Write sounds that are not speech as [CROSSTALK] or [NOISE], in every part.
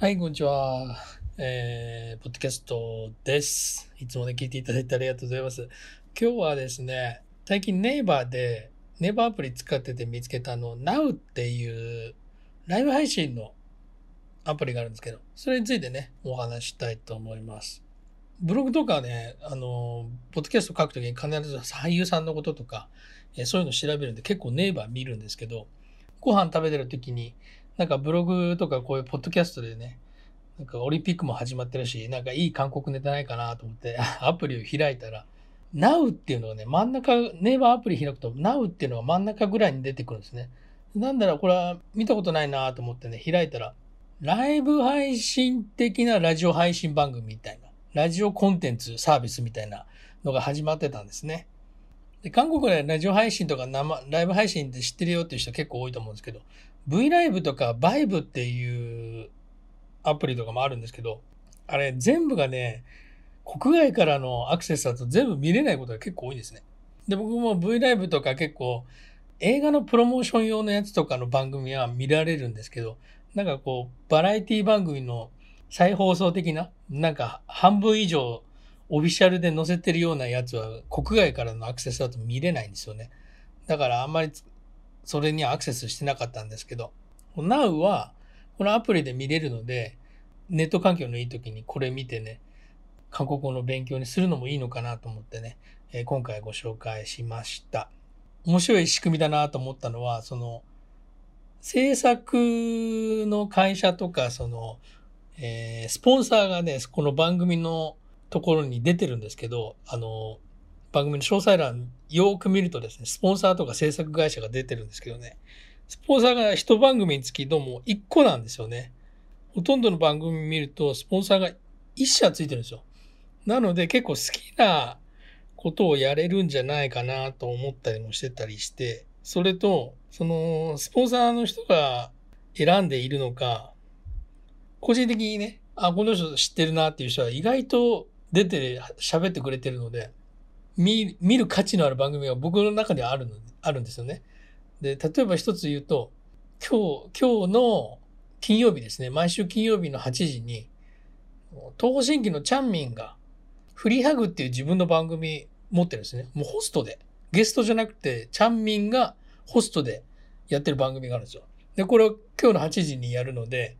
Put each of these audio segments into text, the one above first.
はい、こんにちは。えー、ポッドキャストです。いつもね、聞いていただいてありがとうございます。今日はですね、最近ネイバーで、ネイバーアプリ使ってて見つけたの、Now っていうライブ配信のアプリがあるんですけど、それについてね、お話したいと思います。ブログとかね、あの、ポッドキャスト書くときに必ず俳優さんのこととか、えそういうの調べるんで結構ネイバー見るんですけど、ご飯食べてるときに、なんかブログとかこういうポッドキャストでね、なんかオリンピックも始まってるし、なんかいい韓国ネタないかなと思って [LAUGHS] アプリを開いたら、Now っていうのがね、真ん中、ネイバーアプリ開くと Now っていうのが真ん中ぐらいに出てくるんですね。なんだろう、これは見たことないなと思ってね、開いたら、ライブ配信的なラジオ配信番組みたいな、ラジオコンテンツサービスみたいなのが始まってたんですね。で韓国でラジオ配信とか生、ライブ配信って知ってるよっていう人結構多いと思うんですけど、V ライブとかバイブっていうアプリとかもあるんですけど、あれ全部がね、国外からのアクセスだと全部見れないことが結構多いんですね。で、僕も V ライブとか結構映画のプロモーション用のやつとかの番組は見られるんですけど、なんかこう、バラエティ番組の再放送的な、なんか半分以上オフィシャルで載せてるようなやつは国外からのアクセスだと見れないんですよね。だからあんまりそれにアクセスしてなかったんですけど、Now はこのアプリで見れるので、ネット環境のいい時にこれ見てね、韓国語の勉強にするのもいいのかなと思ってね、えー今回ご紹介しました。面白い仕組みだなと思ったのは、その、制作の会社とか、その、えースポンサーがね、この番組のところに出てるんですけど、あの、番組の詳細欄よく見るとですね、スポンサーとか制作会社が出てるんですけどね、スポンサーが一番組につきどうも1個なんですよね。ほとんどの番組見ると、スポンサーが1社ついてるんですよ。なので結構好きなことをやれるんじゃないかなと思ったりもしてたりして、それと、その、スポンサーの人が選んでいるのか、個人的にね、あ、この人知ってるなっていう人は意外と出て喋ってくれてるので、見る価値のある番組が僕の中ではあるのあるんですよね。で、例えば一つ言うと、今日、今日の金曜日ですね、毎週金曜日の8時に、東方神起のチャンミンが、フリーハグっていう自分の番組持ってるんですね。もうホストで。ゲストじゃなくて、チャンミンがホストでやってる番組があるんですよ。で、これを今日の8時にやるので、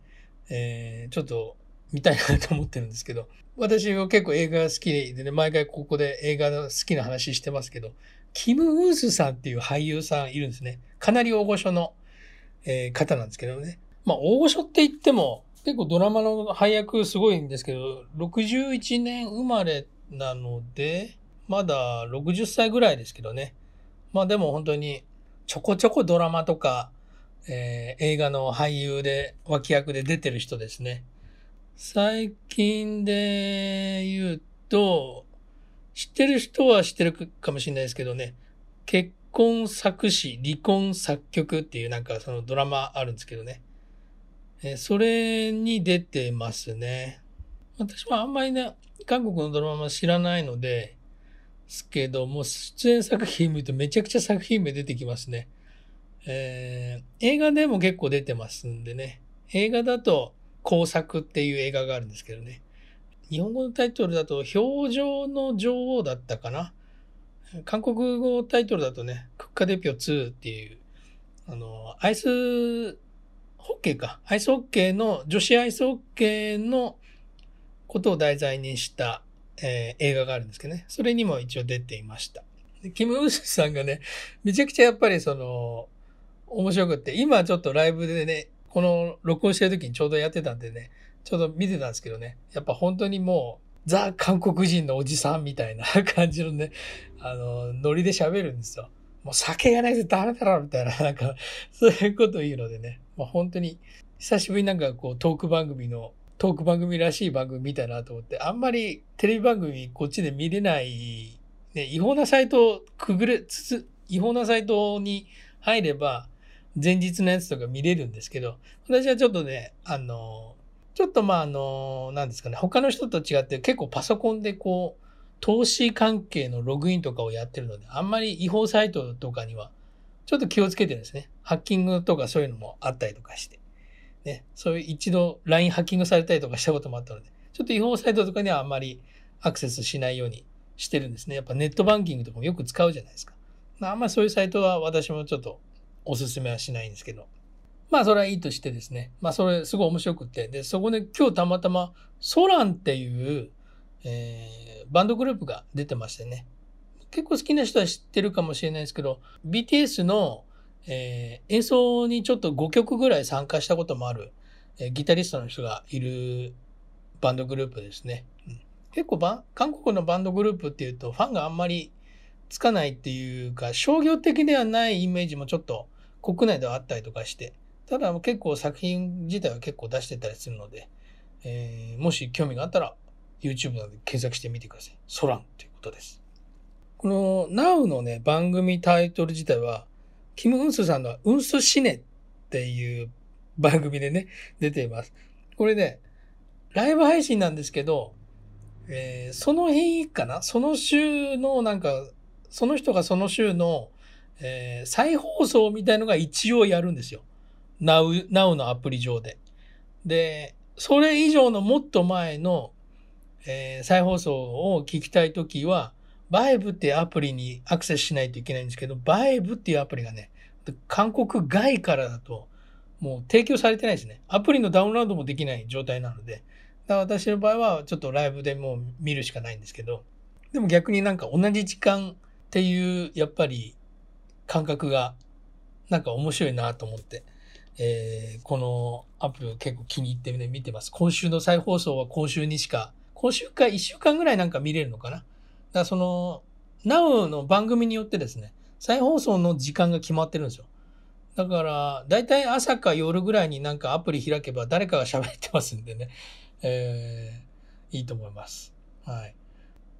えーちょっと見たいなと思ってるんですけど、私は結構映画好きでね、毎回ここで映画の好きな話してますけど、キム・ウースさんっていう俳優さんいるんですね。かなり大御所の、えー方なんですけどね。まあ大御所って言っても、結構ドラマの配役すごいんですけど、61年生まれなので、まだ60歳ぐらいですけどね。まあでも本当にちょこちょこドラマとか、えー映画の俳優で脇役で出てる人ですね。最近で言うと、知ってる人は知ってるかもしれないですけどね、結婚作詞、離婚作曲っていうなんかそのドラマあるんですけどね。えそれに出てますね。私はあんまりね、韓国のドラマ知らないので、すけども、出演作品見るとめちゃくちゃ作品名出てきますね。えー映画でも結構出てますんでね。映画だと、工作っていう映画があるんですけどね。日本語のタイトルだと、表情の女王だったかな。韓国語タイトルだとね、クッカデピョ2っていう、あの、アイスホッケーか。アイスホッケーの、女子アイスホッケーのことを題材にした、えー映画があるんですけどね。それにも一応出ていました。キム・ウースさんがね、めちゃくちゃやっぱりその、面白くって、今ちょっとライブでね、この録音してる時にちょうどやってたんでね、ちょうど見てたんですけどね、やっぱ本当にもう、ザ・韓国人のおじさんみたいな [LAUGHS] 感じのね、あの、ノリで喋るんですよ。もう酒がないとダメだろみたいな、なんか、そういうことを言うのでね、まあ、本当に、久しぶりになんかこう、トーク番組の、トーク番組らしい番組見たなと思って、あんまりテレビ番組こっちで見れない、ね、違法なサイトをくぐれ、つつ、違法なサイトに入れば、前日のやつとか見れるんですけど、私はちょっとね、あの、ちょっとまああの、なんですかね、他の人と違って結構パソコンでこう、投資関係のログインとかをやってるので、あんまり違法サイトとかには、ちょっと気をつけてるんですね。ハッキングとかそういうのもあったりとかして。ね、そういう一度 LINE ハッキングされたりとかしたこともあったので、ちょっと違法サイトとかにはあんまりアクセスしないようにしてるんですね。やっぱネットバンキングとかもよく使うじゃないですか。あんまりそういうサイトは私もちょっとおすすめはしないんですけど。まあそれはいいとしてですね。まあそれすごい面白くって。で、そこで今日たまたまソランっていう、えー、バンドグループが出てましてね。結構好きな人は知ってるかもしれないですけど、BTS の、えー、演奏にちょっと5曲ぐらい参加したこともある、えー、ギタリストの人がいるバンドグループですね。うん、結構バ韓国のバンドグループっていうとファンがあんまりつかないっていうか商業的ではないイメージもちょっと国内ではあったりとかしてただ結構作品自体は結構出してたりするので、えー、もし興味があったら YouTube などで検索してみてください。ソランということです。この Now のね、番組タイトル自体は、キム・ウンスさんのウンスシネっていう番組でね、[LAUGHS] 出ています。これね、ライブ配信なんですけど、えー、その日かな？その週のなんか、その人がその週の、えー、再放送みたいのが一応やるんですよ。Now, Now のアプリ上で。で、それ以上のもっと前の、えー、再放送を聞きたいときは、バイブっていうアプリにアクセスしないといけないんですけど、バイブっていうアプリがね、韓国外からだと、もう提供されてないですね。アプリのダウンロードもできない状態なので、だから私の場合はちょっとライブでもう見るしかないんですけど、でも逆になんか同じ時間っていう、やっぱり感覚がなんか面白いなと思って、えー、このアプリを結構気に入って、ね、見てます。今週の再放送は今週にしか、今週か1週間ぐらいなんか見れるのかな。だからその、Now の番組によってですね、再放送の時間が決まってるんですよ。だから、だいたい朝か夜ぐらいになんかアプリ開けば誰かが喋ってますんでね、えー、いいと思います。はい。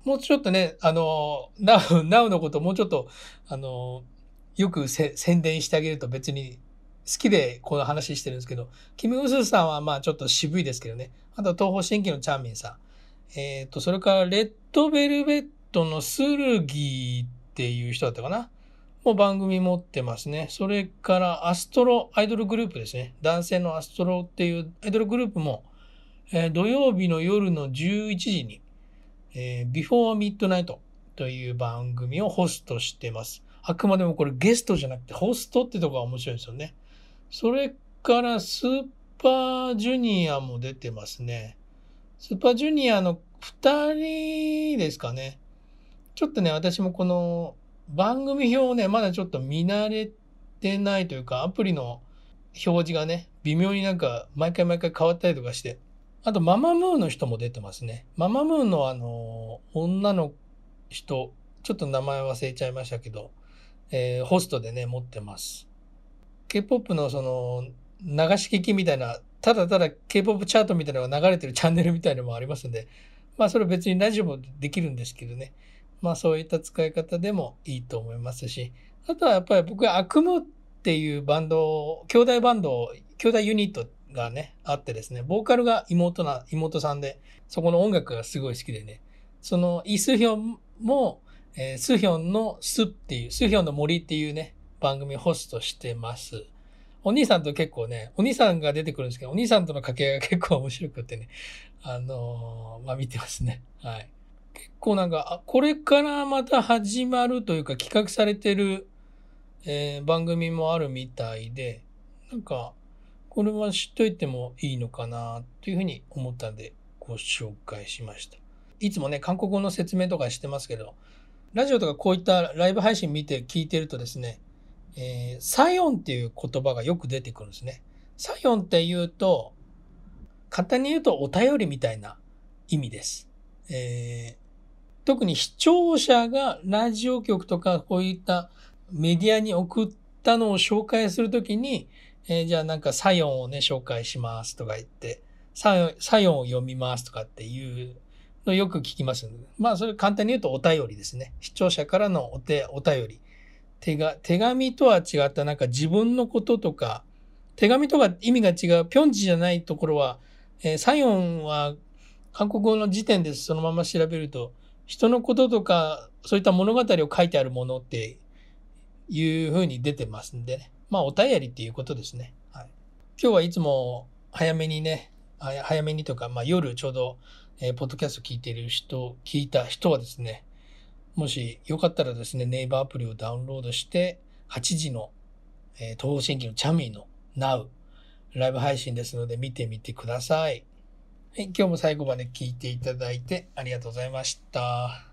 もうちょっとね、あの、Now, Now [LAUGHS] のこともうちょっと、あの、よく宣伝してあげると別に好きでこの話してるんですけど、キム・ウスさんはまあちょっと渋いですけどね。あと東方神起のチャーミンさん。えっ、ー、と、それからレッドベルベットのスルギーっていう人だったかな。もう番組持ってますね。それからアストロアイドルグループですね。男性のアストロっていうアイドルグループも、えー、土曜日の夜の11時に、えー、Before Midnight という番組をホストしてます。あくまでもこれゲストじゃなくてホストってとこが面白いですよね。それからスーパージュニアも出てますね。スーパージュニアの2人ですかね。ちょっとね、私もこの番組表をね、まだちょっと見慣れてないというか、アプリの表示がね、微妙になんか毎回毎回変わったりとかして。あと、ママムーの人も出てますね。ママムーのあの、女の人、ちょっと名前忘れちゃいましたけど、えー、ホストでね、持ってます。K-POP のその流し聞きみたいな、ただただ K-POP チャートみたいなのが流れてる [LAUGHS] チャンネルみたいなのもありますんで、まあそれ別にラジオもできるんですけどね。まあそういった使い方でもいいと思いますし、あとはやっぱり僕はアクムっていうバンド、兄弟バンド、兄弟ユニットがね、あってですね、ボーカルが妹な、妹さんで、そこの音楽がすごい好きでね、そのイ・スヒョンも、えー、スヒョンのスっていう、スヒョンの森っていうね、番組ホストしてます。お兄さんと結構ね、お兄さんが出てくるんですけど、お兄さんとの掛け合いが結構面白くてね、あのー、まあ、見てますね。はい。結構なんか、あ、これからまた始まるというか企画されてる、えー、番組もあるみたいで、なんか、これは知っといてもいいのかなというふうに思ったんでご紹介しました。いつもね、韓国語の説明とかしてますけど、ラジオとかこういったライブ配信見て聞いてるとですね、えー、サヨンっていう言葉がよく出てくるんですね。サヨンって言うと、簡単に言うとお便りみたいな意味です。えー、特に視聴者がラジオ局とかこういったメディアに送ったのを紹介するときに、えー、じゃあなんかサヨンをね、紹介しますとか言って、サヨンサヨンを読みますとかっていうのよく聞きます、まあそれ簡単に言うとお便りですね。視聴者からのお手お便り。手が、手紙とは違ったなんか自分のこととか、手紙とか意味が違う、ピョンチじゃないところは、えー、サヨンは韓国語の時点でそのまま調べると、人のこととか、そういった物語を書いてあるものっていうふうに出てますんでね。まあ、お便りっていうことですね。はい。今日はいつも早めにね、早めにとか、まあ、夜ちょうど、えー、ポッドキャスト聞いてる人、聞いた人はですね、もしよかったらですね、ネイバーアプリをダウンロードして、8時の、えー、東方神起のチャミーの Now、ライブ配信ですので見てみてください。はい、今日も最後まで聞いていただいてありがとうございました。